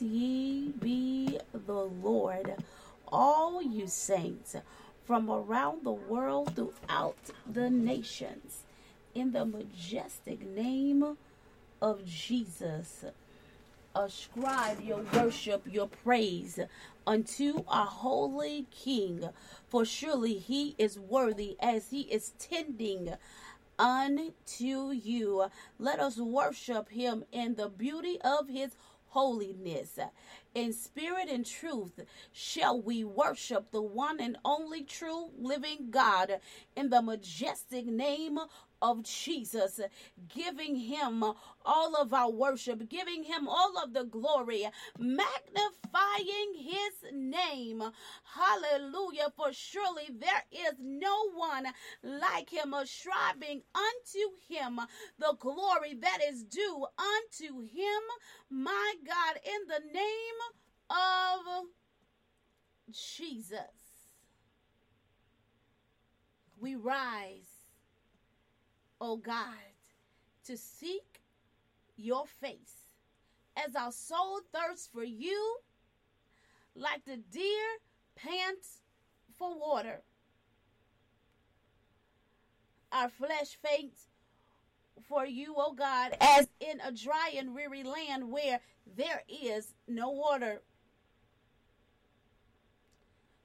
Ye be the Lord, all you saints from around the world throughout the nations. In the majestic name of Jesus, ascribe your worship, your praise unto our holy King, for surely he is worthy as he is tending unto you. Let us worship him in the beauty of his holiness. In spirit and truth shall we worship the one and only true living God in the majestic name of Jesus, giving him all of our worship, giving him all of the glory, magnifying his name. Hallelujah. For surely there is no one like him, ascribing unto him the glory that is due unto him, my God, in the name of Jesus. We rise O oh God, to seek your face as our soul thirsts for you, like the deer pants for water. Our flesh faints for you, O oh God, as in a dry and weary land where there is no water.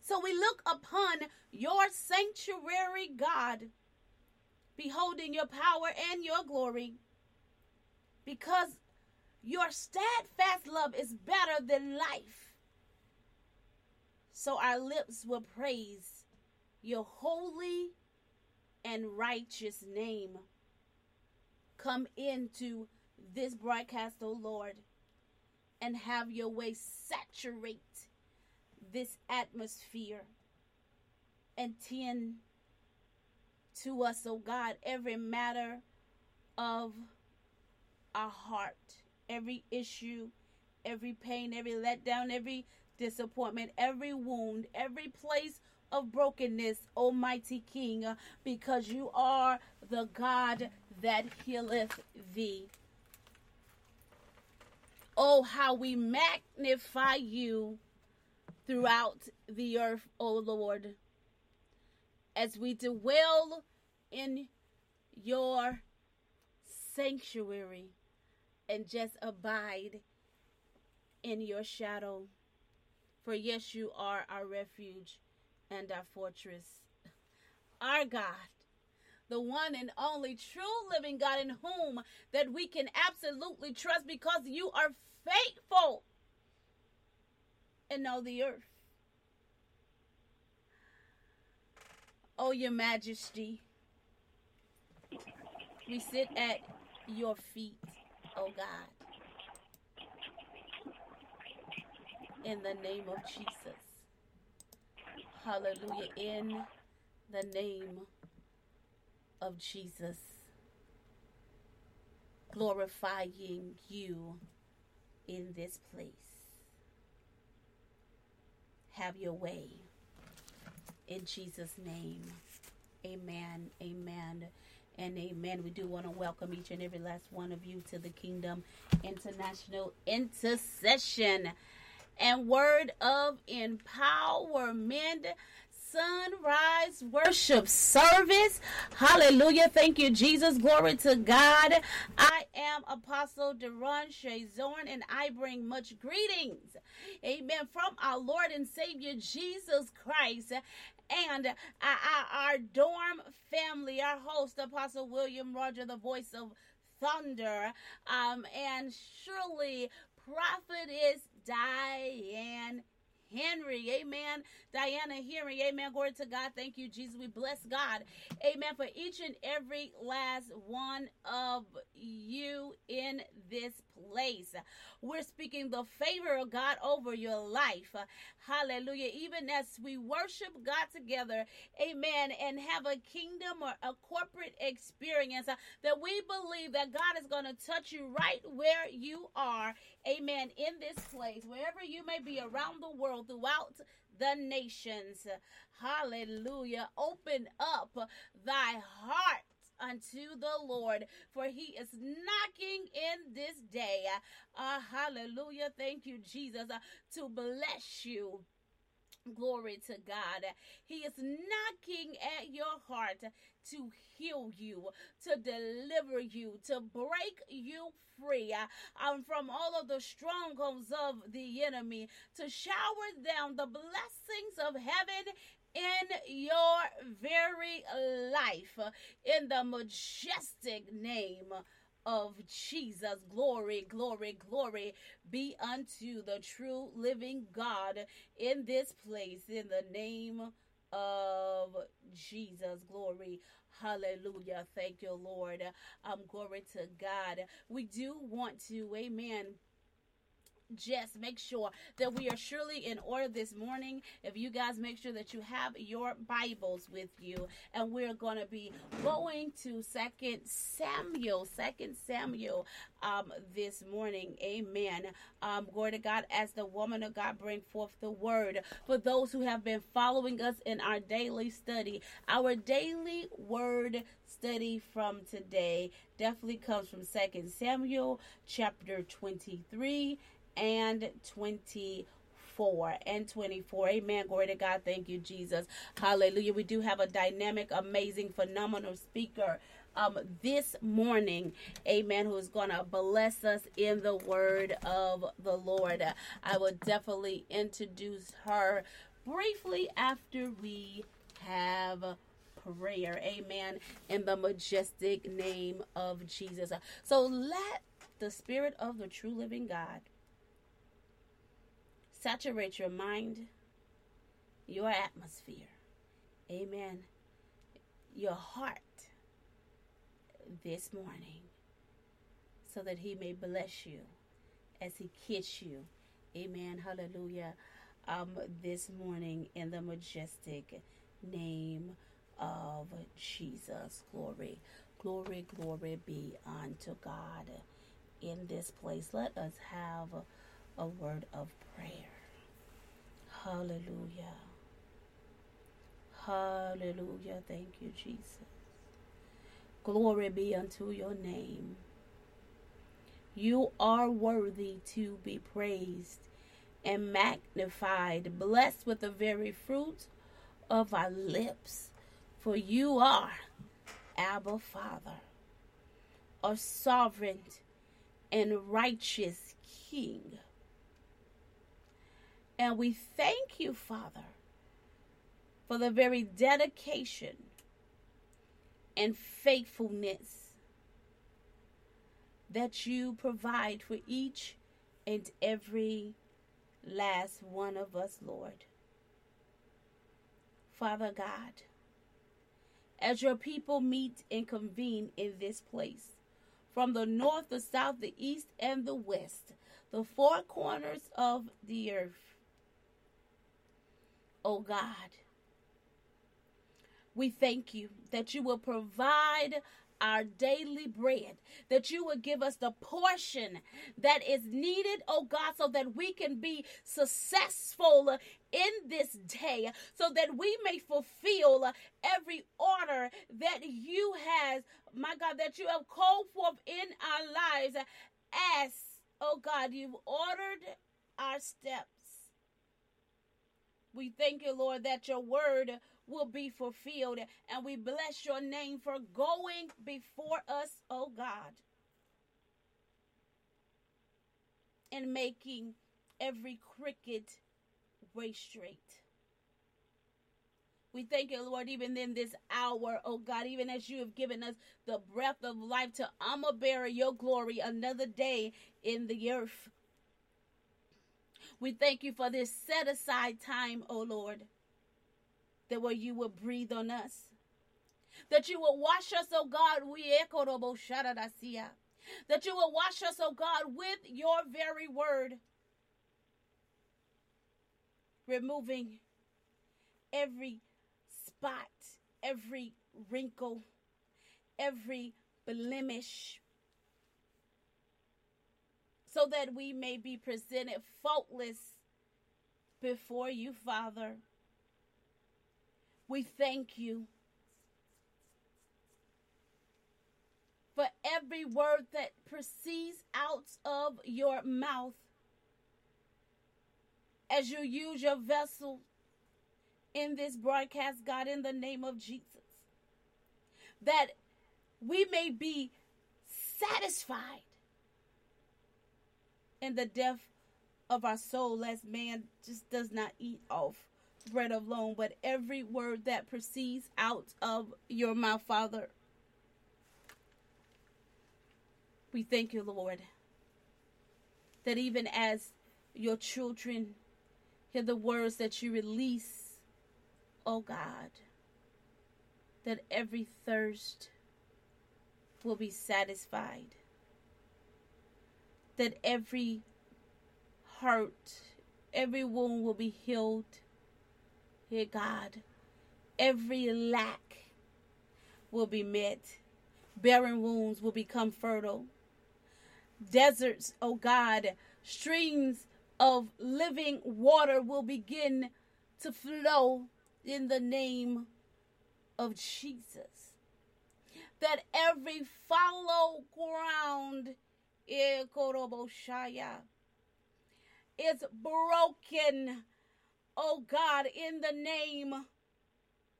So we look upon your sanctuary, God beholding your power and your glory, because your steadfast love is better than life. So our lips will praise your holy and righteous name. Come into this broadcast, O oh Lord, and have your way saturate this atmosphere and tend to us, oh God, every matter of our heart, every issue, every pain, every letdown, every disappointment, every wound, every place of brokenness, Almighty King, uh, because you are the God that healeth thee. Oh, how we magnify you throughout the earth, O Lord as we dwell in your sanctuary and just abide in your shadow. For yes, you are our refuge and our fortress. Our God, the one and only true living God in whom that we can absolutely trust because you are faithful in all the earth. Oh, your majesty, we sit at your feet, oh God. In the name of Jesus. Hallelujah. In the name of Jesus. Glorifying you in this place. Have your way. In Jesus' name. Amen. Amen. And amen. We do want to welcome each and every last one of you to the Kingdom International Intercession and Word of Empowerment sunrise worship service. Hallelujah. Thank you, Jesus. Glory to God. I am Apostle Deron Shazorn, and I bring much greetings. Amen. From our Lord and Savior Jesus Christ and our, our dorm family, our host, Apostle William Roger, the voice of thunder, um, and surely prophetess Diane Henry. Amen. Diana Henry. Amen. Glory to God. Thank you, Jesus. We bless God. Amen. For each and every last one of you in this place. We're speaking the favor of God over your life. Hallelujah. Even as we worship God together, amen, and have a kingdom or a corporate experience uh, that we believe that God is going to touch you right where you are. Amen. In this place, wherever you may be around the world, throughout the nations. Hallelujah. Open up thy heart unto the Lord, for he is knocking in this day. Uh, hallelujah. Thank you, Jesus, uh, to bless you. Glory to God. He is knocking at your heart to heal you, to deliver you, to break you free um, from all of the strongholds of the enemy, to shower down the blessings of heaven in your very life in the majestic name of Jesus. Glory, glory, glory be unto the true living God in this place in the name of Jesus. Glory. Hallelujah. Thank you, Lord. Um, glory to God. We do want to, amen just make sure that we are surely in order this morning. If you guys make sure that you have your Bibles with you, and we're going to be going to Second Samuel, Second Samuel, um, this morning. Amen. Um, glory to God. As the woman of God bring forth the word for those who have been following us in our daily study, our daily word study from today definitely comes from Second Samuel chapter twenty and 24 and 24. Amen. Glory to God. Thank you, Jesus. Hallelujah. We do have a dynamic, amazing, phenomenal speaker um this morning amen who is gonna bless us in the word of the lord i will definitely introduce her briefly after we have prayer amen in the majestic name of jesus so let the spirit of the true living god Saturate your mind, your atmosphere. Amen. Your heart this morning so that he may bless you as he kiss you. Amen. Hallelujah. Um, this morning in the majestic name of Jesus. Glory, glory, glory be unto God in this place. Let us have a word of prayer. Hallelujah. Hallelujah. Thank you, Jesus. Glory be unto your name. You are worthy to be praised and magnified, blessed with the very fruit of our lips. For you are Abba Father, a sovereign and righteous King. And we thank you, Father, for the very dedication and faithfulness that you provide for each and every last one of us, Lord. Father God, as your people meet and convene in this place, from the north, the south, the east, and the west, the four corners of the earth, oh God. We thank you that you will provide our daily bread, that you will give us the portion that is needed, oh God, so that we can be successful in this day, so that we may fulfill every order that you has, my God, that you have called forth in our lives as, oh God, you've ordered our steps. We thank you, Lord, that your word will be fulfilled. And we bless your name for going before us, oh God, and making every crooked way straight. We thank you, Lord, even in this hour, oh God, even as you have given us the breath of life to armor bear your glory another day in the earth. We thank you for this set aside time, O oh Lord, that where you will breathe on us. That you will wash us, O oh God, we echo that you will wash us, O oh God, with your very word, removing every spot, every wrinkle, every blemish, so that we may be presented faultless before you, Father. We thank you. for every word that proceeds out of your mouth as you use your vessel in this broadcast, God, in the name of Jesus. That we may be satisfied in the death of our soul, as man just does not eat off bread alone, but every word that proceeds out of your mouth, Father. We thank you, Lord, that even as your children hear the words that you release, oh God, that every thirst will be satisfied, that every hurt, every wound will be healed. Dear God, every lack will be met. Barren wounds will become fertile. Deserts, oh God, streams of living water will begin to flow in the name of Jesus. That every fallow ground is broken, oh God, in the name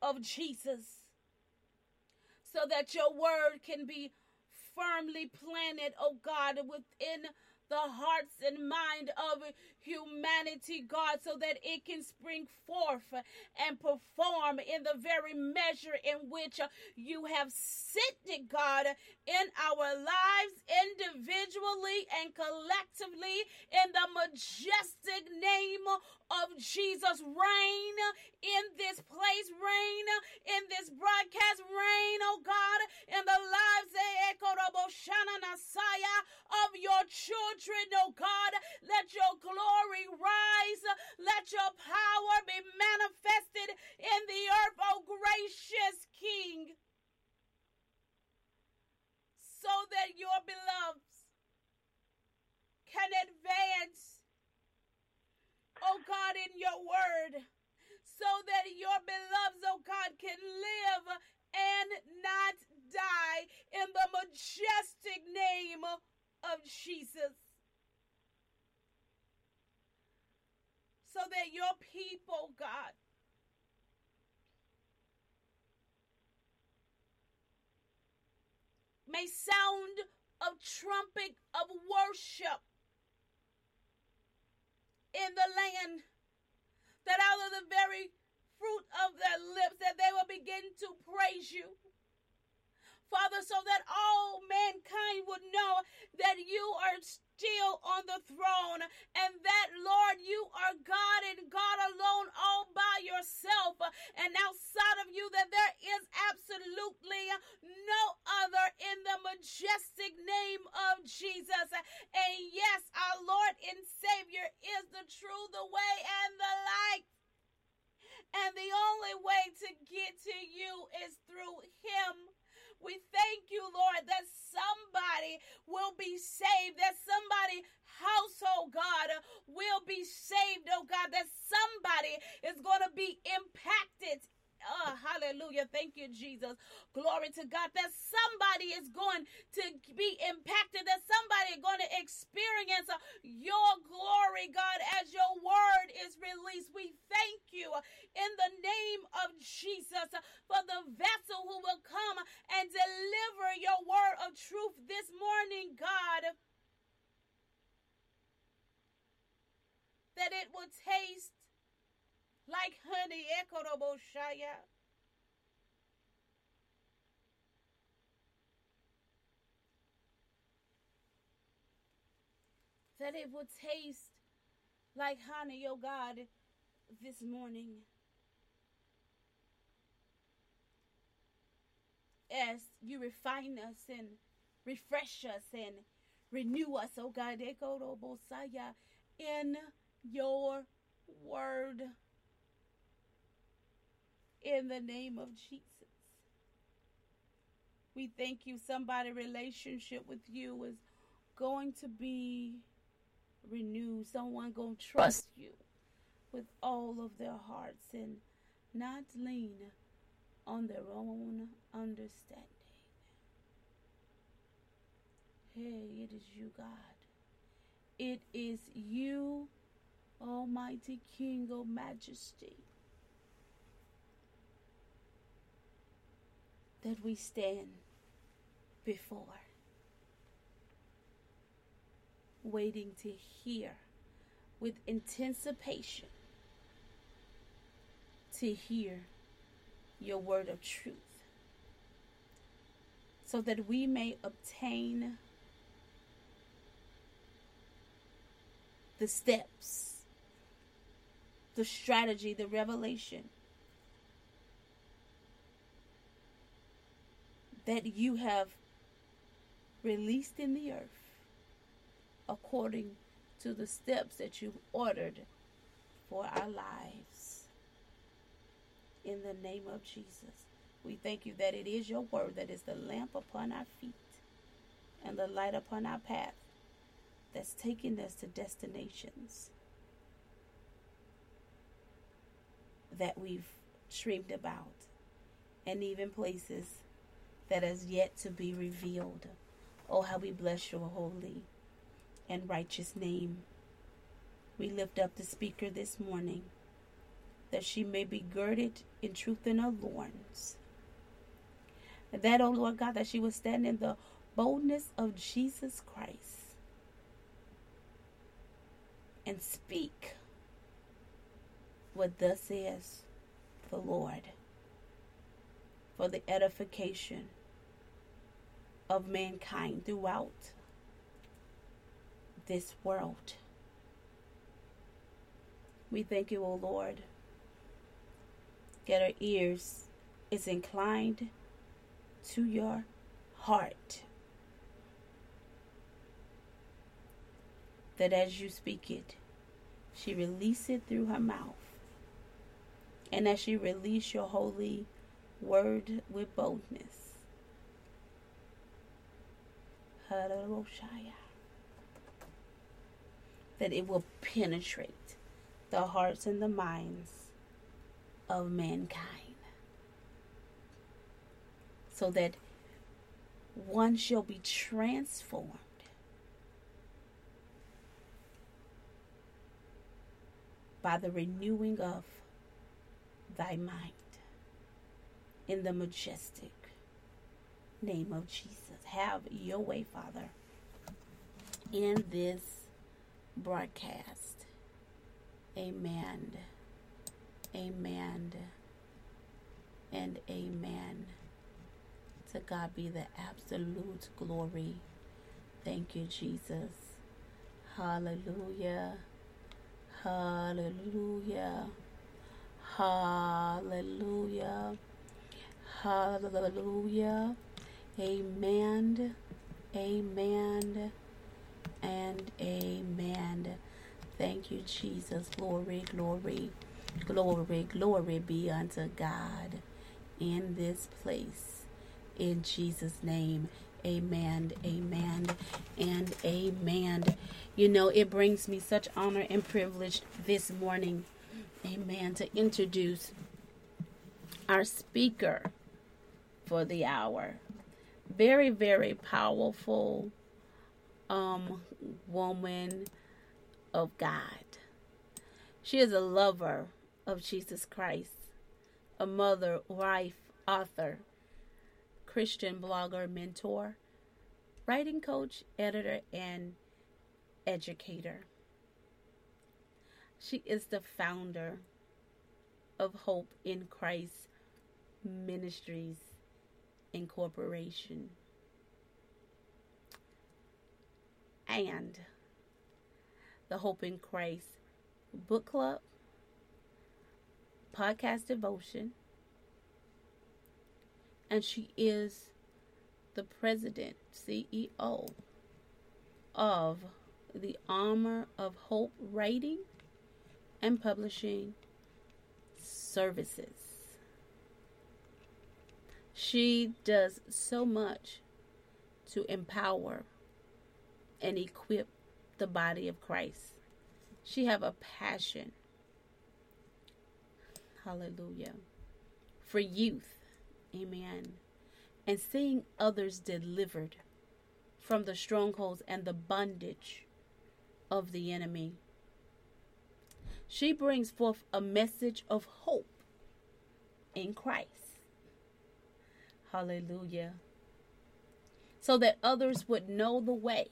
of Jesus. So that your word can be firmly planted, oh God, within the hearts and mind of humanity, God, so that it can spring forth and perform in the very measure in which you have sent it, God, in our lives individually and collectively in the majestic name of Jesus. Reign in this place, reign somebody is going to be impacted Oh, hallelujah. Thank you, Jesus. Glory to God. That somebody is going to be impacted, that somebody is going to experience your glory, God, as your word is released. We thank you in the name of Jesus for the vessel who will come and deliver your word of truth this morning, God. That it will taste like honey. Ekoroboshaya. That it would taste like honey, oh God, this morning. As you refine us and refresh us and renew us, oh God, Echo Boshaya in your word in the name of Jesus. We thank you. Somebody relationship with you is going to be renewed. Someone going to trust you with all of their hearts and not lean on their own understanding. Hey, it is you, God. It is you, Almighty King of Majesty, that we stand before, waiting to hear with anticipation to hear your word of truth so that we may obtain the steps, the strategy, the revelation that you have released in the earth according to the steps that you've ordered for our lives. In the name of Jesus, we thank you that it is your word that is the lamp upon our feet and the light upon our path that's taking us to destinations that we've dreamed about and even places that has yet to be revealed. Oh, how we bless your holy and righteous name. We lift up the speaker this morning that she may be girded in truth in her loins. That, oh Lord God, that she will stand in the boldness of Jesus Christ and speak what thus says the Lord for the edification of mankind throughout this world. We thank you, O Lord. Get our ears is inclined to your heart. that as you speak it, she release it through her mouth. And as she release your holy word with boldness. That it will penetrate the hearts and the minds of mankind. So that one shall be transformed by the renewing of thy mind. In the majestic name of Jesus. Have your way, Father, in this broadcast. Amen. Amen. And amen. To God be the absolute glory. Thank you, Jesus. Hallelujah. Hallelujah. Hallelujah. Hallelujah. Amen. Amen. And amen. Thank you, Jesus. Glory, glory, glory, glory be unto God in this place. In Jesus' name. Amen, amen, and amen. You know, it brings me such honor and privilege this morning, amen, to introduce our speaker for the hour. Very, very powerful um woman of God. She is a lover of Jesus Christ, a mother, wife, author, Christian blogger, mentor, writing coach, editor, and educator. She is the founder of Hope in Christ Ministries Incorporation. And the Hope in Christ Book Club, Podcast Devotion, and she is the president, CEO of the Armor of Hope Writing and Publishing Services. She does so much to empower and equip the body of Christ. She have a passion. Hallelujah. For youth Amen. And seeing others delivered from the strongholds and the bondage of the enemy. She brings forth a message of hope in Christ. Hallelujah. So that others would know the way.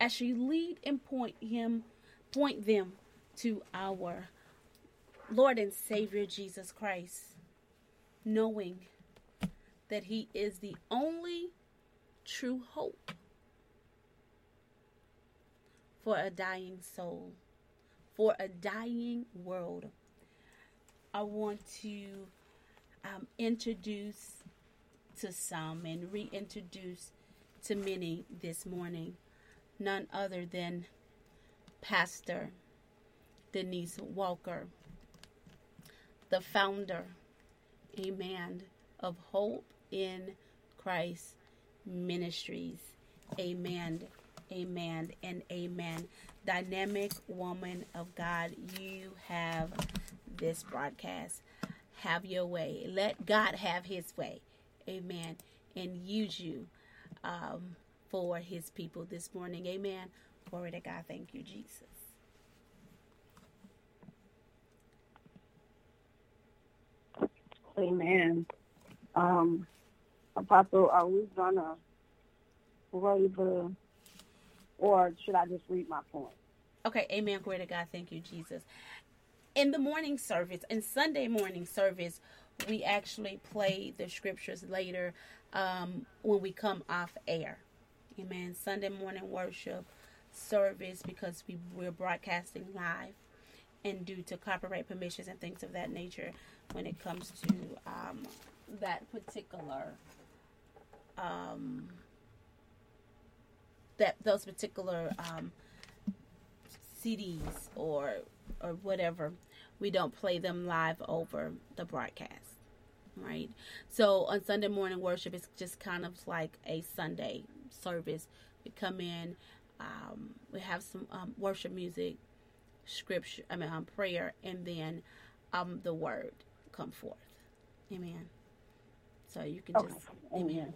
As she lead and point him, point them to our Lord and Savior Jesus Christ, knowing that he is the only true hope for a dying soul, for a dying world. I want to um, introduce to some and reintroduce to many this morning none other than Pastor Denise Walker, the founder, amen, of Hope in Christ Ministries. Amen, amen, and amen. Dynamic woman of God, you have this broadcast. Have your way. Let God have his way. Amen. And use you um, for his people this morning. Amen. Glory to God. Thank you, Jesus. Amen. Um, Apostle, are we gonna read the, or should I just read my point? Okay, amen. Glory to God. Thank you, Jesus. In the morning service, in Sunday morning service, we actually play the scriptures later um, when we come off air. Amen. Sunday morning worship service because we, we're broadcasting live and due to copyright permissions and things of that nature when it comes to um, that particular um, that those particular um, CDs or or whatever, we don't play them live over the broadcast, right? So on Sunday morning worship, it's just kind of like a Sunday service. We come in, um, we have some um, worship music, scripture, I mean, um, prayer, and then um, the word come forth. Amen. So you can Okay. just, Amen.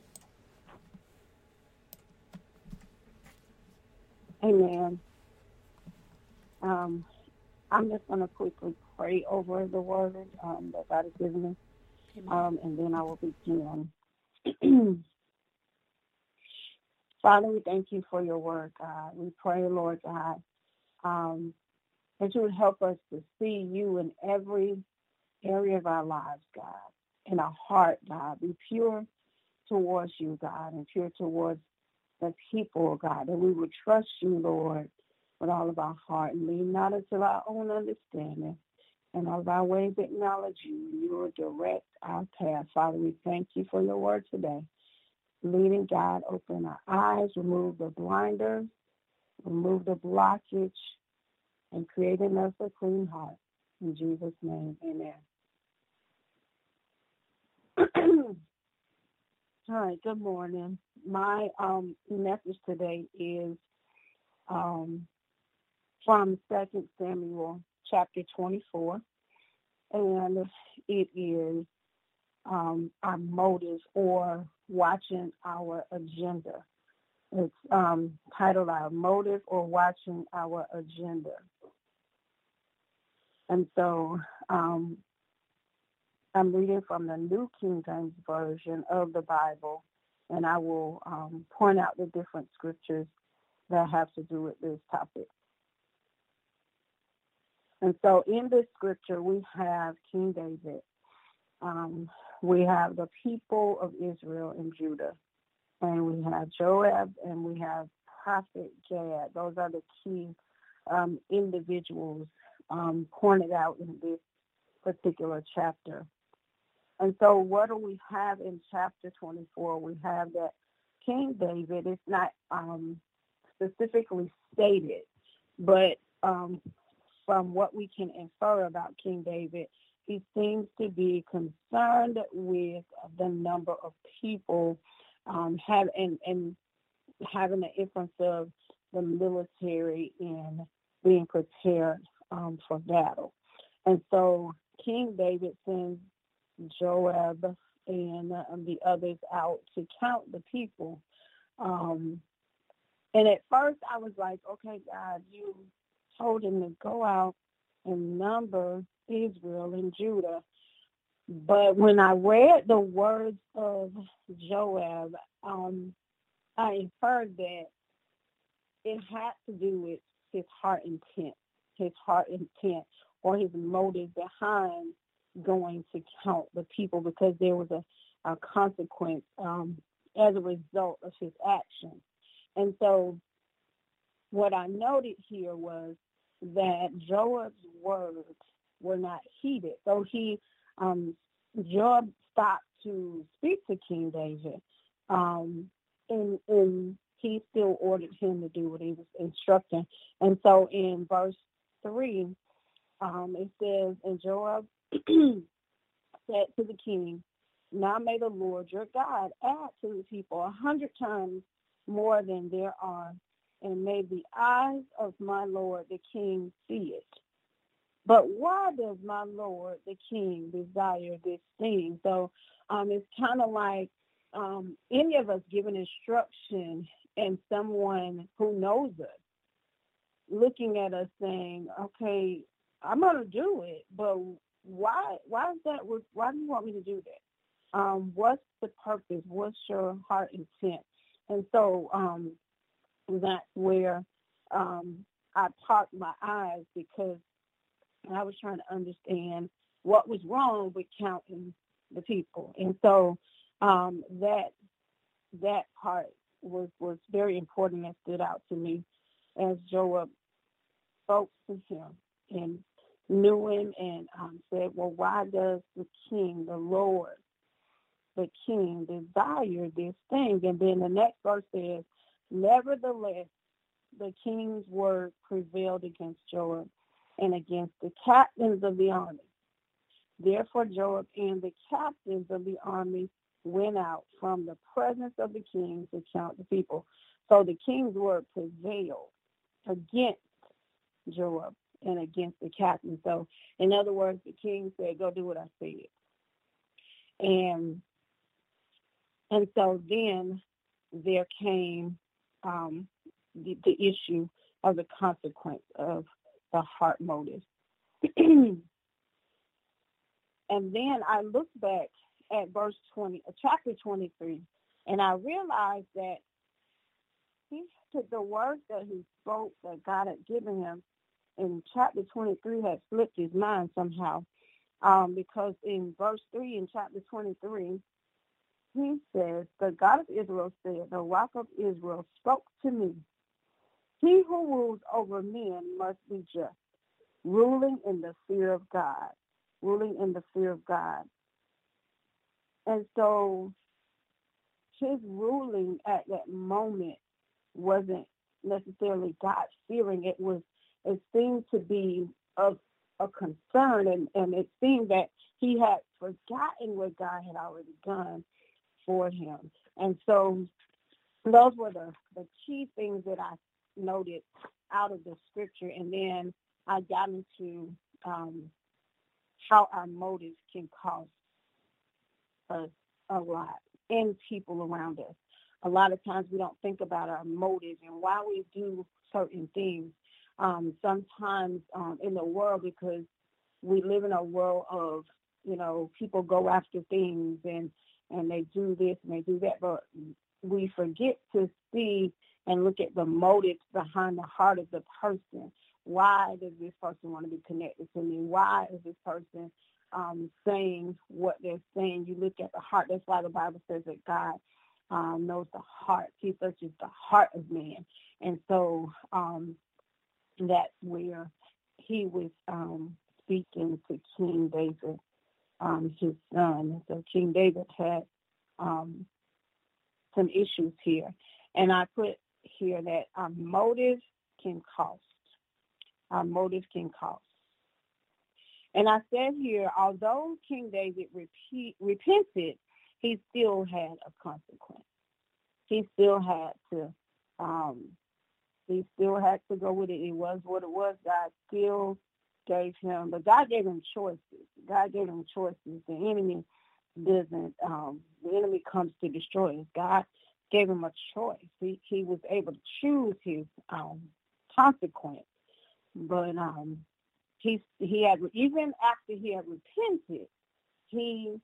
Amen. Um, I'm just going to quickly pray over the word um, that God has given me, um, and then I will begin. Father, we thank you for your word, God. We pray, Lord God, um, that you would help us to see you in every area of our lives, God, in our heart, God. Be pure towards you, God, and pure towards the people, God, that we would trust you, Lord, with all of our heart and lean not unto our own understanding. And all of our ways acknowledge you. You will direct our path. Father, we thank you for your word today. Leading God, open our eyes, remove the blinders, remove the blockage, and create in us a clean heart. In Jesus' name, amen. All right, good morning. My um, message today is um, from Second Samuel chapter 24, and it is um, our motives or watching our agenda. It's um, titled Our Motive or Watching Our Agenda. And so um, I'm reading from the New King James Version of the Bible, and I will um, point out the different scriptures that have to do with this topic. And so in this scripture, we have King David. Um, we have the people of Israel and Judah. And we have Joab and we have Prophet Gad. Those are the key um, individuals um, pointed out in this particular chapter. And so, what do we have in chapter 24? We have that King David is not um, specifically stated, but um, from what we can infer about King David, he seems to be concerned with the number of people um, have and, and having the influence of the military in being prepared um, for battle. And so King David sends Joab and uh, the others out to count the people Um, and at first I was like, okay, God, you told him to go out and number Israel and Judah. But when I read the words of Joab, um, I inferred that it had to do with his heart intent, his heart intent, or his motive behind going to count the people because there was a, a consequence um, as a result of his action. And so what I noted here was that Joab's words were not heeded. So he, um, Joab stopped to speak to King David, um, and, and he still ordered him to do what he was instructing. And so in verse 3, um, it says, And Joab said to the king, Now may the Lord your God add to the people a hundred times more than there are, and may the eyes of my Lord the king see it. But why does my Lord the king desire this thing? So um, it's kind of like um, any of us giving instruction and someone who knows us looking at us saying, okay, I'm going to do it, but why, why is that, why do you want me to do that? Um, what's the purpose? What's your heart intent? And so um, that's where um, I parked my eyes because I was trying to understand what was wrong with counting the people. And so um, that that part was was very important and stood out to me as Joab spoke to him and knew him and um, said, Well, why does the king, the Lord, the king desire this thing? And then the next verse says, Nevertheless, the king's word prevailed against Joab and against the captains of the army. Therefore, Joab and the captains of the army went out from the presence of the king to count the people. So the king's word prevailed against Joab and against the captain. So, in other words, the king said, "Go do what I said," and and so then there came the, the issue of the consequence of the heart motive. and then I looked back at verse 20, uh, chapter 23, and I realized that he took the words that he spoke that God had given him in chapter 23 had slipped his mind somehow. Um, because in verse 3 in chapter 23, he says, The God of Israel said, The rock of Israel spoke to me. He who rules over men must be just, ruling in the fear of God, ruling in the fear of God. And so his ruling at that moment wasn't necessarily God fearing. It was it seemed to be of a concern and, and it seemed that he had forgotten what God had already done for him. And so those were the, the key things that I noted out of the scripture. And then I got into um, how our motives can cost us a lot and people around us. A lot of times we don't think about our motives and why we do certain things. Um, sometimes um, in the world, because we live in a world of, you know, people go after things and and they do this and they do that, but we forget to see and look at the motives behind the heart of the person. Why does this person want to be connected to me? Why is this person um, saying what they're saying. You look at the heart. That's why the Bible says that God um, knows the heart. He searches the heart of man. And so um, that's where he was um, speaking to King David, um, his son. So King David had um, some issues here. And I put here that our motive can cost. Our motive can cost. And I said here, although King David repeat, repented, he still had a consequence. He still had to, um, he still had to go with it. It was what it was. God still gave him, but God gave him choices. God gave him choices. The enemy doesn't, um, the enemy comes to destroy us. God gave him a choice. He he was able to choose his um, consequence. But um, he he had even after he had repented, he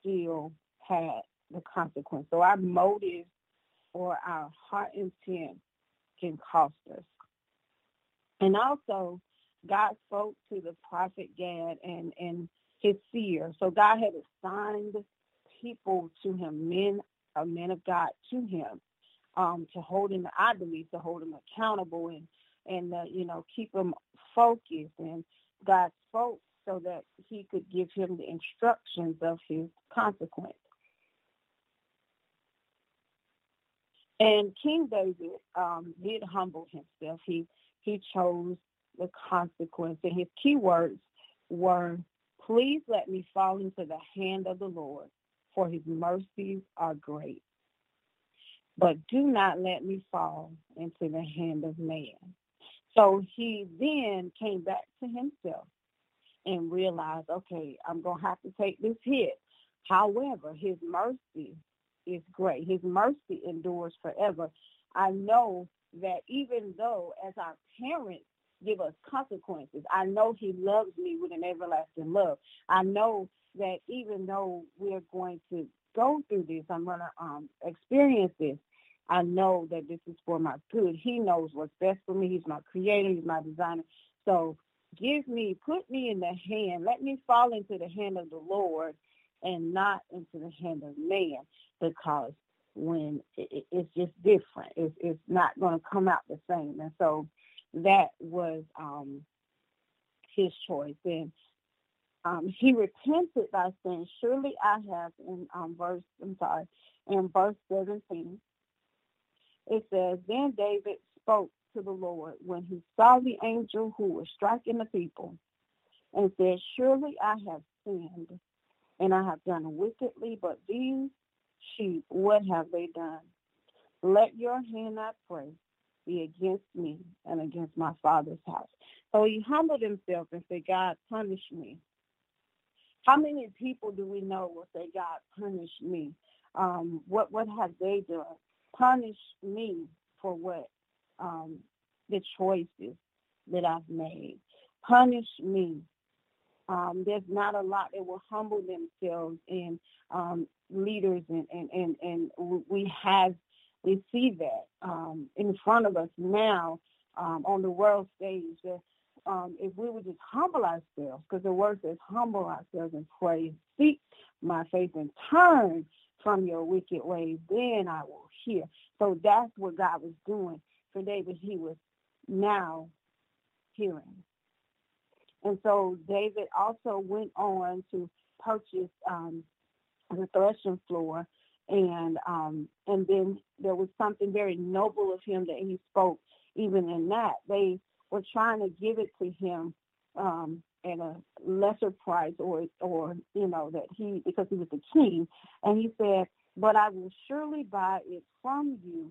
still had the consequence. So our motive or our heart intent can cost us. And also, God spoke to the prophet Gad and, and his seer. So God had assigned people to him, men, uh, men of God to him, um, to hold him, I believe, to hold him accountable and, and uh, you know, keep him focused. And God spoke so that he could give him the instructions of his consequence. And King David um, did humble himself. He he chose the consequence, and his key words were, "Please let me fall into the hand of the Lord, for His mercies are great. But do not let me fall into the hand of man." So he then came back to himself and realized, okay, I'm going to have to take this hit. However, his mercy is great. His mercy endures forever. I know that even though as our parents give us consequences, I know he loves me with an everlasting love. I know that even though we're going to go through this, I'm going to um, experience this. I know that this is for my good. He knows what's best for me. He's my creator. He's my designer. So give me, put me in the hand. Let me fall into the hand of the Lord and not into the hand of man because when it, it's just different, it's, it's not going to come out the same. And so that was um, his choice. And um, he repented by saying, surely I have in um, verse, I'm sorry, in verse 17, it says, then David spoke to the Lord when he saw the angel who was striking the people and said, surely I have sinned and I have done wickedly, but these sheep, what have they done? Let your hand, I pray, be against me and against my father's house. So he humbled himself and said, God, punish me. How many people do we know will say, God, punish me? Um, what what have they done? Punish me for what um, the choices that I've made. Punish me um, there's not a lot that will humble themselves and um, leaders and, and, and, and we have we see that um, in front of us now um, on the world stage that um, if we would just humble ourselves because the word says humble ourselves and pray seek my face and turn from your wicked ways then I will hear. So that's what God was doing for David. He was now hearing. And so David also went on to purchase um, the threshing floor, and um, and then there was something very noble of him that he spoke. Even in that, they were trying to give it to him um, at a lesser price, or or you know that he because he was the king, and he said, "But I will surely buy it from you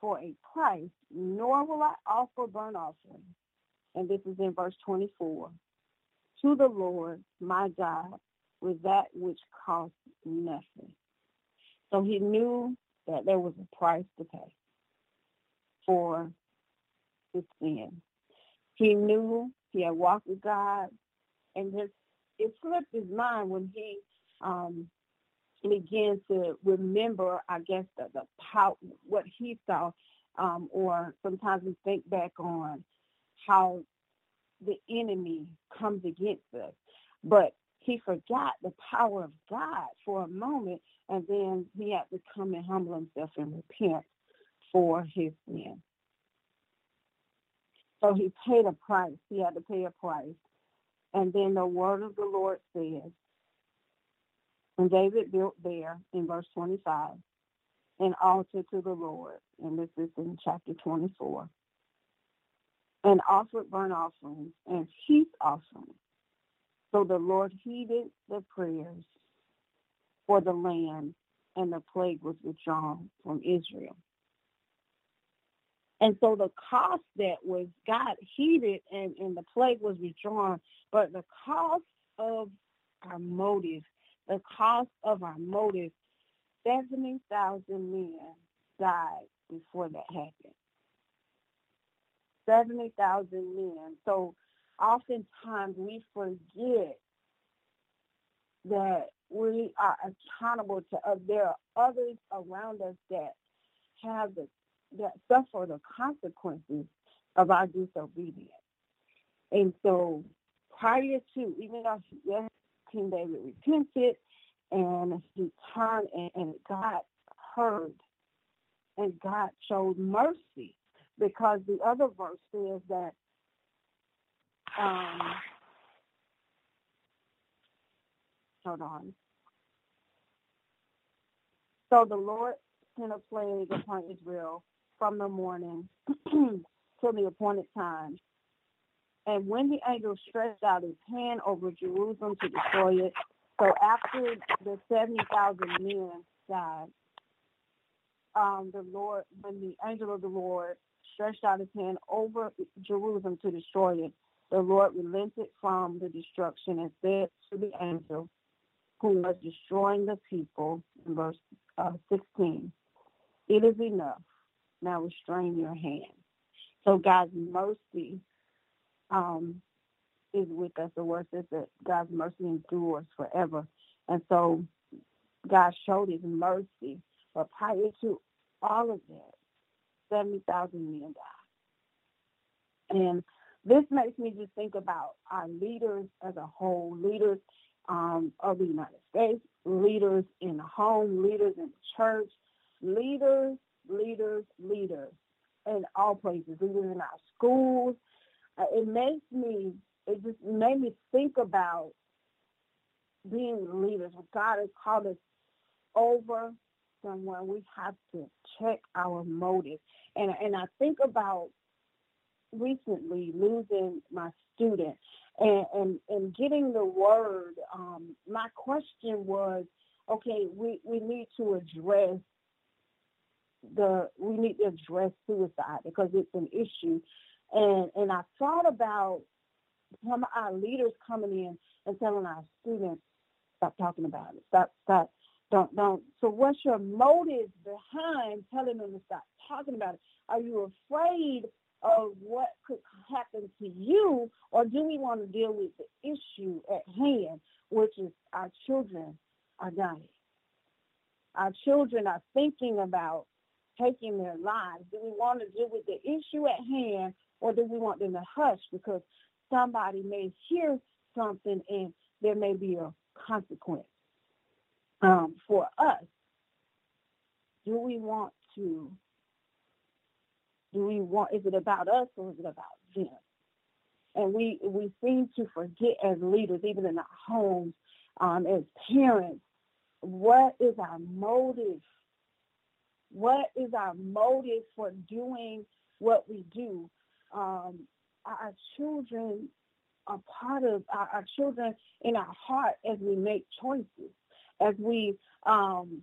for a price, nor will I offer burnt offering." And this is in verse 24 to the Lord my God with that which cost nothing. So he knew that there was a price to pay for his sin. He knew he had walked with God, and it slipped his mind when he um, began to remember, I guess, the, the what he saw, um, or sometimes we think back on how the enemy comes against us. But he forgot the power of God for a moment, and then he had to come and humble himself and repent for his sin. So he paid a price. He had to pay a price. And then the word of the Lord says, and David built there in verse 25 an altar to the Lord. And this is in chapter 24 and offered burnt offerings and peace offerings. So the Lord heeded the prayers for the land, and the plague was withdrawn from Israel. And so the cost that was God heeded and, and the plague was withdrawn, but the cost of our motive, the cost of our motive, 70,000 men died before that happened. 70,000 men. So oftentimes we forget that we are accountable to uh, there are others around us that have the that suffer the consequences of our disobedience. And so prior to, even though yes, King David repented and he turned and, and God heard and God showed mercy because the other verse says that um, hold on. So the Lord sent a plague upon Israel from the morning till the appointed time. And when the angel stretched out his hand over Jerusalem to destroy it, so after the 70,000 men died, um, the Lord, when the angel of the Lord stretched out his hand over Jerusalem to destroy it, the Lord relented from the destruction and said to the angel who was destroying the people, in verse uh, 16, it is enough. Now restrain your hand. So God's mercy um, is with us. The word says that God's mercy endures forever. And so God showed his mercy. But prior to all of that, 70,000 men died. And this makes me just think about our leaders as a whole, leaders um, of the United States, leaders in the home, leaders in the church, leaders, leaders, leaders in all places, leaders in our schools. Uh, it makes me, it just made me think about being leaders. God has called us over someone, we have to check our motives. And and I think about recently losing my student and and, and getting the word. Um, my question was, okay, we, we need to address the we need to address suicide because it's an issue. And and I thought about some of our leaders coming in and telling our students, stop talking about it. Stop, stop, don't, don't. So what's your motive behind telling them to stop talking about it? Are you afraid of what could happen to you, or do we want to deal with the issue at hand, which is our children are dying? Our children are thinking about taking their lives. Do we want to deal with the issue at hand, or do we want them to hush because somebody may hear something and there may be a consequence um, for us? Do we want to do we want, is it about us or is it about them? And we, we seem to forget as leaders, even in our homes, um, as parents, what is our motive? What is our motive for doing what we do? Um, our children are part of our, our, children in our heart as we make choices, as we um,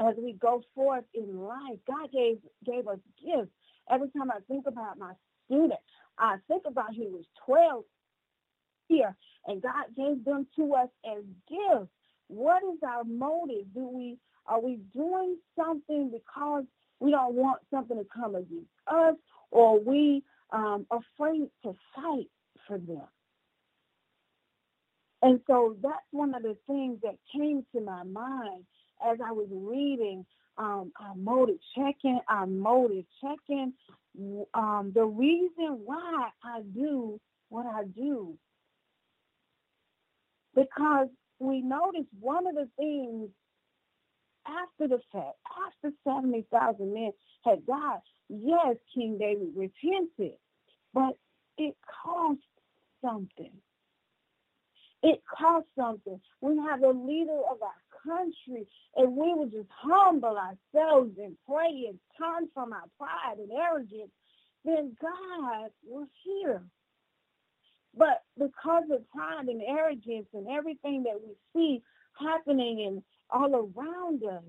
as we go forth in life. God gave gave us gifts. Every time I think about my student, I think about he was 12 here, and God gave them to us as gifts. What is our motive? Do we are we doing something because we don't want something to come against us, or we um, afraid to fight for them? And so that's one of the things that came to my mind as I was reading um, our motive, checking our motive, checking um, the reason why I do what I do. Because we notice one of the things after the fact, after 70,000 men had died, yes, King David repented, but it cost something. It cost something. We have a leader of our country and we would just humble ourselves and pray and turn from our pride and arrogance, then God was here. But because of pride and arrogance and everything that we see happening and all around us,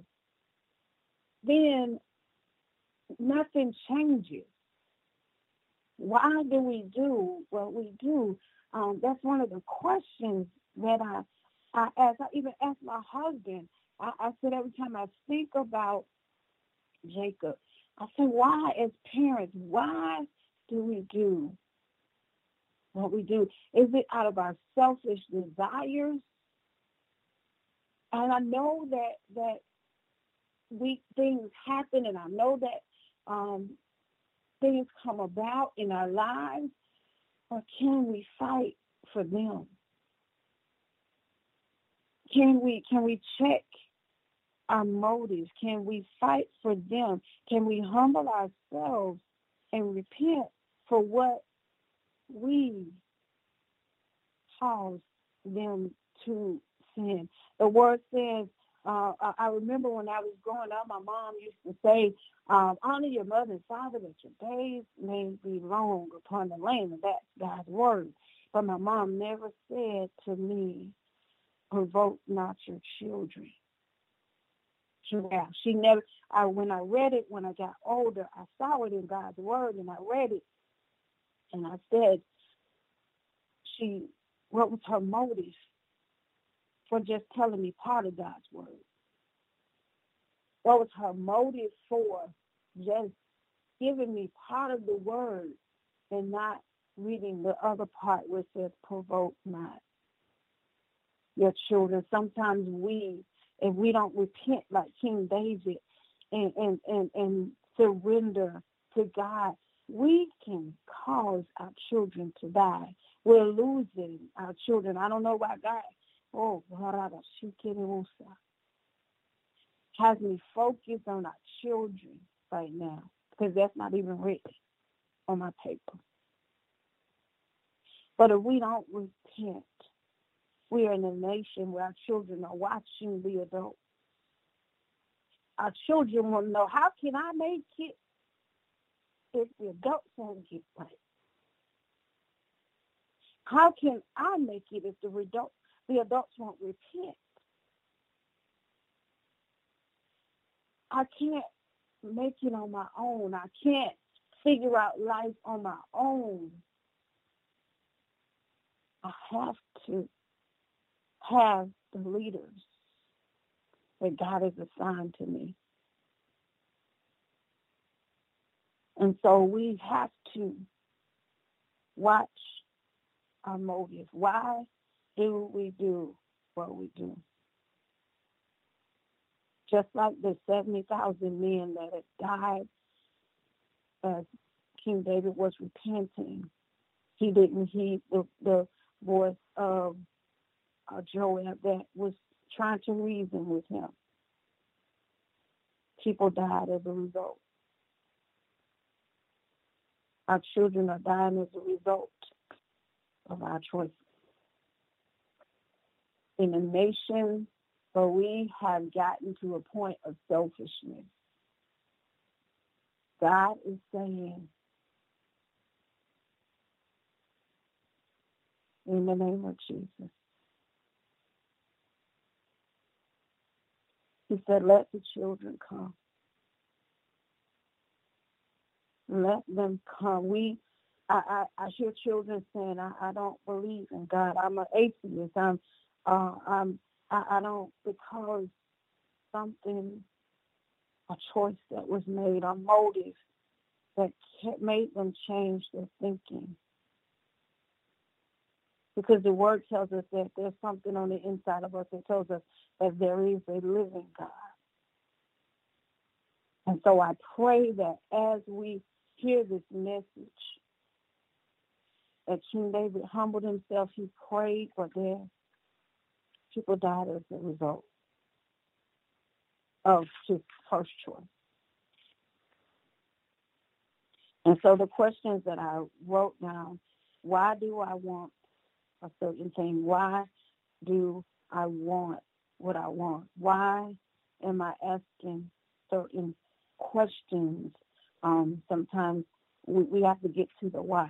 then nothing changes. Why do we do what we do? Um, that's one of the questions that I, I as I even ask my husband, I, I said every time I think about Jacob. I said, why, as parents, why do we do what we do? Is it out of our selfish desires? And I know that that we things happen, and I know that um, things come about in our lives, or can we fight for them? Can we can we check our motives? Can we fight for them? Can we humble ourselves and repent for what we caused them to sin? The word says, uh, I remember when I was growing up, my mom used to say, um, honor your mother and father that your days may be long upon the land. And that's God's word. But my mom never said to me, provoke not your children. Yeah, she never. I when I read it when I got older, I saw it in God's word and I read it, and I said, she, what was her motive for just telling me part of God's word? What was her motive for just giving me part of the word and not reading the other part it says provoke not your children. Sometimes we, if we don't repent like King David and, and, and, and surrender to God, we can cause our children to die. We're losing our children. I don't know why God, oh, has me focused on our children right now because that's not even written on my paper. But if we don't repent, we are in a nation where our children are watching the adults. Our children will know how can I make it if the adults won't get right? How can I make it if the adults the adults won't repent? I can't make it on my own. I can't figure out life on my own. I have to have the leaders that God has assigned to me. And so we have to watch our motives. Why do we do what we do? Just like the 70,000 men that had died as King David was repenting, he didn't heed the, the voice of uh, Joab that was trying to reason with him. People died as a result. Our children are dying as a result of our choices. In a nation where we have gotten to a point of selfishness, God is saying, in the name of Jesus, He said, let the children come. Let them come. We, I, I, I hear children saying, I, I don't believe in God. I'm an atheist. I'm, uh, I'm, I, I don't because something, a choice that was made, a motive that made them change their thinking because the word tells us that there's something on the inside of us that tells us that there is a living God. And so I pray that as we hear this message, that King David humbled himself, he prayed for their people died as a result of his first choice. And so the questions that I wrote down, why do I want a certain thing? Why do I want what I want? Why am I asking certain questions? Um, sometimes we, we have to get to the why.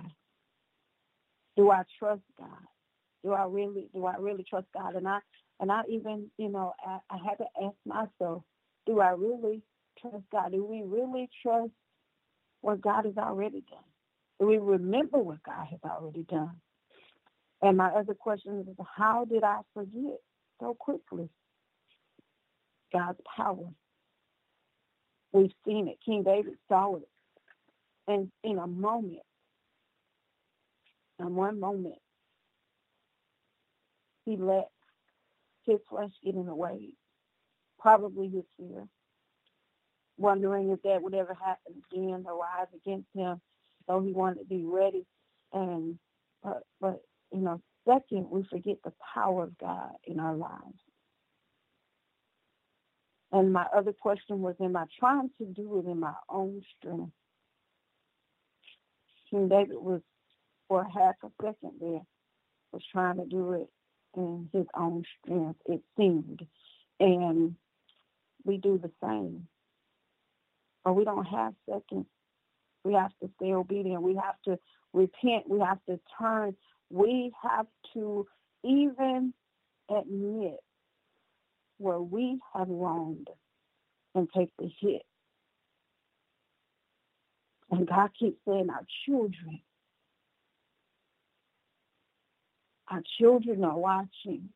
Do I trust God? Do I really do I really trust God? And I and I even you know I, I had to ask myself, do I really trust God? Do we really trust what God has already done? Do we remember what God has already done? And my other question is, how did I forget so quickly God's power? We've seen it. King David saw it. And in a moment, in one moment, he let his flesh get in the way, probably his fear, wondering if that would ever happen again or rise against him. So he wanted to be ready. And but but you know, second, we forget the power of God in our lives. And my other question was, am I trying to do it in my own strength? King David was, for half a second there, was trying to do it in his own strength, it seemed. And we do the same. But we don't have seconds. We have to stay obedient. We have to repent. We have to turn. We have to even admit where we have wronged and take the hit. And God keeps saying, our children, our children are watching.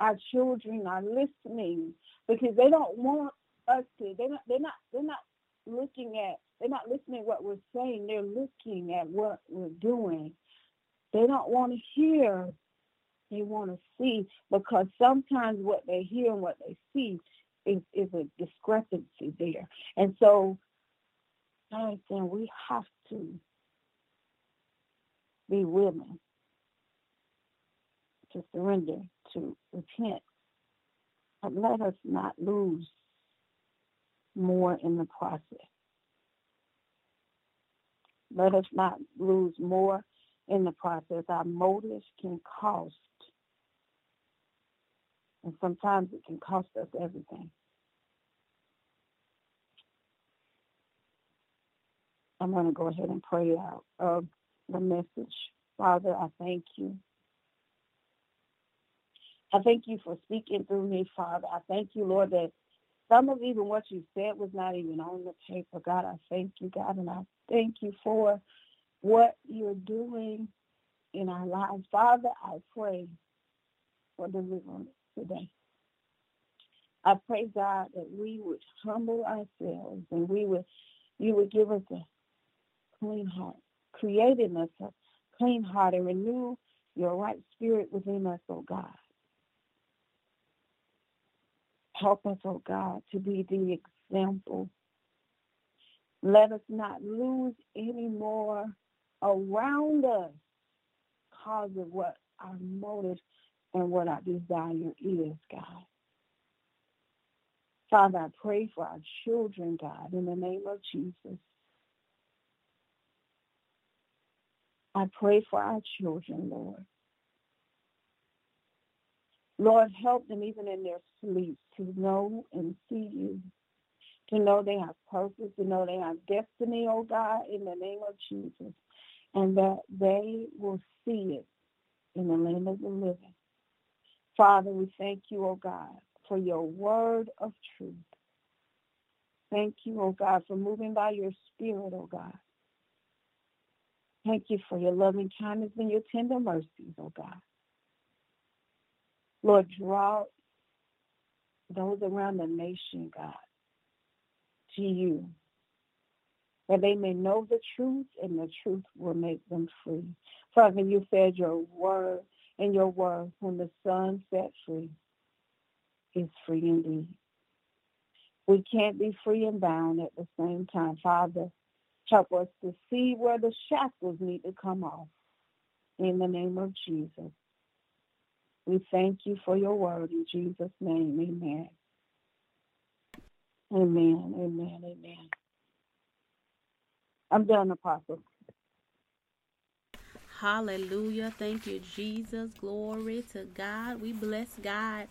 Our children are listening because they don't want us to. They're not. They're not. They're not looking at. They're not listening to what we're saying. They're looking at what we're doing. They don't want to hear they want to see because sometimes what they hear and what they see is, is a discrepancy there. And so I saying we have to be willing to surrender, to repent. But let us not lose more in the process. Let us not lose more in the process. Our motives can cost and sometimes it can cost us everything. I'm going to go ahead and pray out of the message. Father, I thank you. I thank you for speaking through me, Father. I thank you, Lord, that some of even what you said was not even on the paper. God, I thank you, God, and I thank you for what you're doing in our lives. Father, I pray for deliverance today. I pray, God, that we would humble ourselves and we would, you would give us a clean heart, creating us a clean heart and renew your right spirit within us, oh God. Help us, oh God, to be the example. Let us not lose any more around us because of what our motives and what our desire is, God. Father, I pray for our children, God, in the name of Jesus. I pray for our children, Lord. Lord, help them even in their sleep to know and see you, to know they have purpose, to know they have destiny, oh God, in the name of Jesus, and that they will see it in the land of the living. Father, we thank you, oh God, for your word of truth. Thank you, oh God, for moving by your spirit, oh God. Thank you for your loving kindness and your tender mercies, oh God. Lord, draw those around the nation, God, to you, that they may know the truth and the truth will make them free. Father, you said your word and your word, when the Son set free, is free indeed. We can't be free and bound at the same time. Father, help us to see where the shackles need to come off. In the name of Jesus. We thank you for your word in Jesus' name. Amen. Amen. Amen. Amen. I'm done, Apostle. Hallelujah. Thank you, Jesus. Glory to God. We bless God.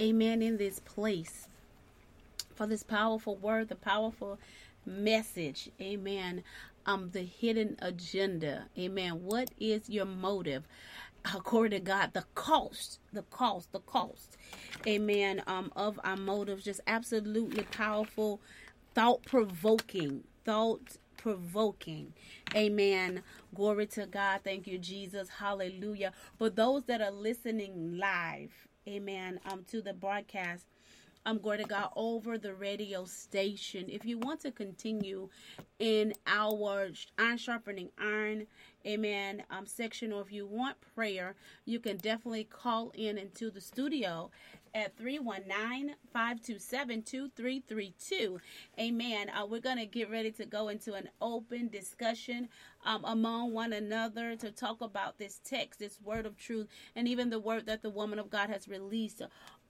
Amen. In this place for this powerful word, the powerful message. Amen. Um, the hidden agenda. Amen. What is your motive? According to God, the cost, the cost, the cost. Amen. Um, of our motives. Just absolutely powerful, thought provoking, thought provoking. Amen. Glory to God. Thank you, Jesus. Hallelujah. For those that are listening live, amen, um, to the broadcast, I'm going to go over the radio station. If you want to continue in our iron sharpening iron, amen, um, section, or if you want prayer, you can definitely call in into the studio at 319-527-2332. Amen. Uh, we're going to get ready to go into an open discussion um, among one another to talk about this text, this word of truth, and even the word that the woman of God has released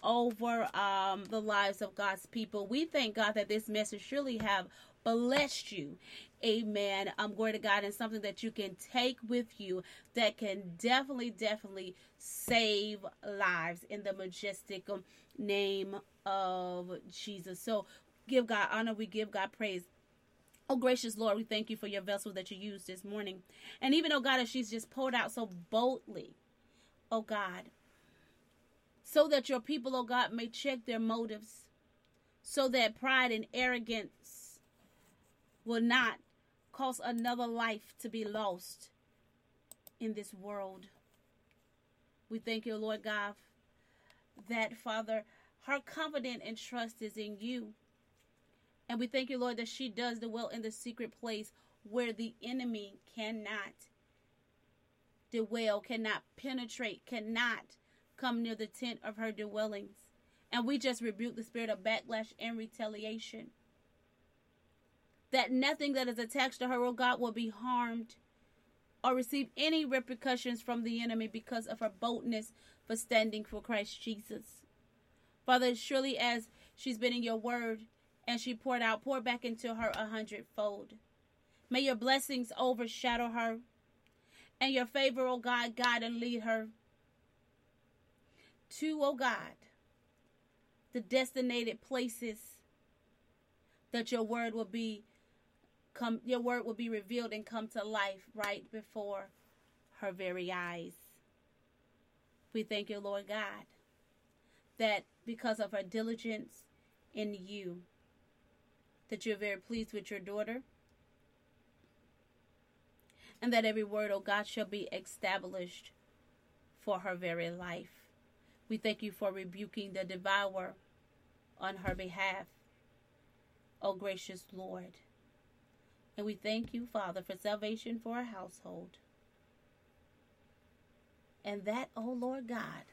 over um, the lives of God's people. We thank God that this message surely have blessed you. Amen. I'm going to God and something that you can take with you that can definitely, definitely save lives in the majestic um, name of Jesus. So give God honor. We give God praise. Oh, gracious Lord, we thank you for your vessel that you used this morning. And even, oh God, as she's just poured out so boldly, oh God, so that your people, oh God, may check their motives, so that pride and arrogance will not cause another life to be lost in this world. We thank you, Lord God, that Father, her confidence and trust is in you. And we thank you, Lord, that she does the well in the secret place where the enemy cannot the dwell, cannot penetrate, cannot come near the tent of her dwellings. And we just rebuke the spirit of backlash and retaliation. That nothing that is attached to her, oh God, will be harmed or receive any repercussions from the enemy because of her boldness for standing for Christ Jesus. Father, surely as she's been in your word and she poured out, pour back into her a hundredfold. May your blessings overshadow her and your favor, oh God, guide and lead her to, oh God, the destinated places that your word will be come your word will be revealed and come to life right before her very eyes. We thank you, Lord God, that because of her diligence in you, that you're very pleased with your daughter. And that every word, oh God, shall be established for her very life. We thank you for rebuking the devourer on her behalf, O gracious Lord. And we thank you, Father, for salvation for our household. And that, oh Lord God,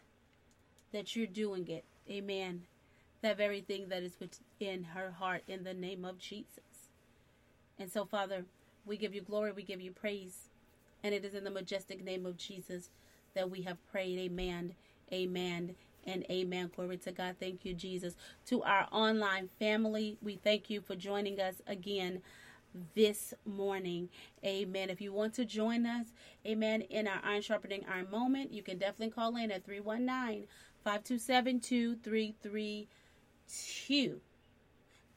that you're doing it. Amen. That very thing that is within her heart in the name of Jesus. And so, Father, we give you glory, we give you praise. And it is in the majestic name of Jesus that we have prayed. Amen. Amen and amen. Glory to God. Thank you, Jesus. To our online family, we thank you for joining us again this morning. Amen. If you want to join us, amen, in our Iron Sharpening Iron moment, you can definitely call in at 319 527 2332.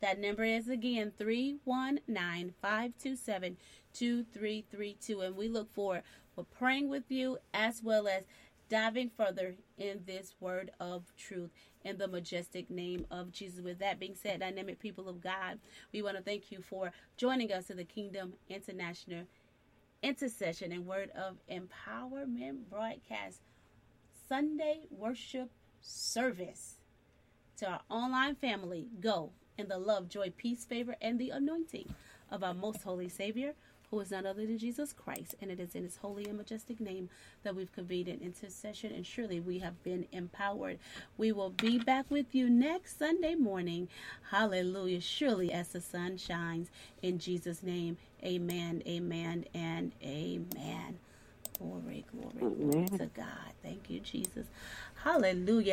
That number is again 319 527 2332. And we look forward for praying with you as well as diving further in this word of truth in the majestic name of Jesus. With that being said, dynamic people of God, we want to thank you for joining us in the Kingdom International Intercession and Word of Empowerment broadcast Sunday worship service. To our online family, go in the love, joy, peace, favor, and the anointing of our most holy Savior who is none other than Jesus Christ. And it is in his holy and majestic name that we've convened an intercession, and surely we have been empowered. We will be back with you next Sunday morning. Hallelujah. Surely as the sun shines. In Jesus' name, amen, amen, and amen. Glory, glory, glory to God. Thank you, Jesus. Hallelujah.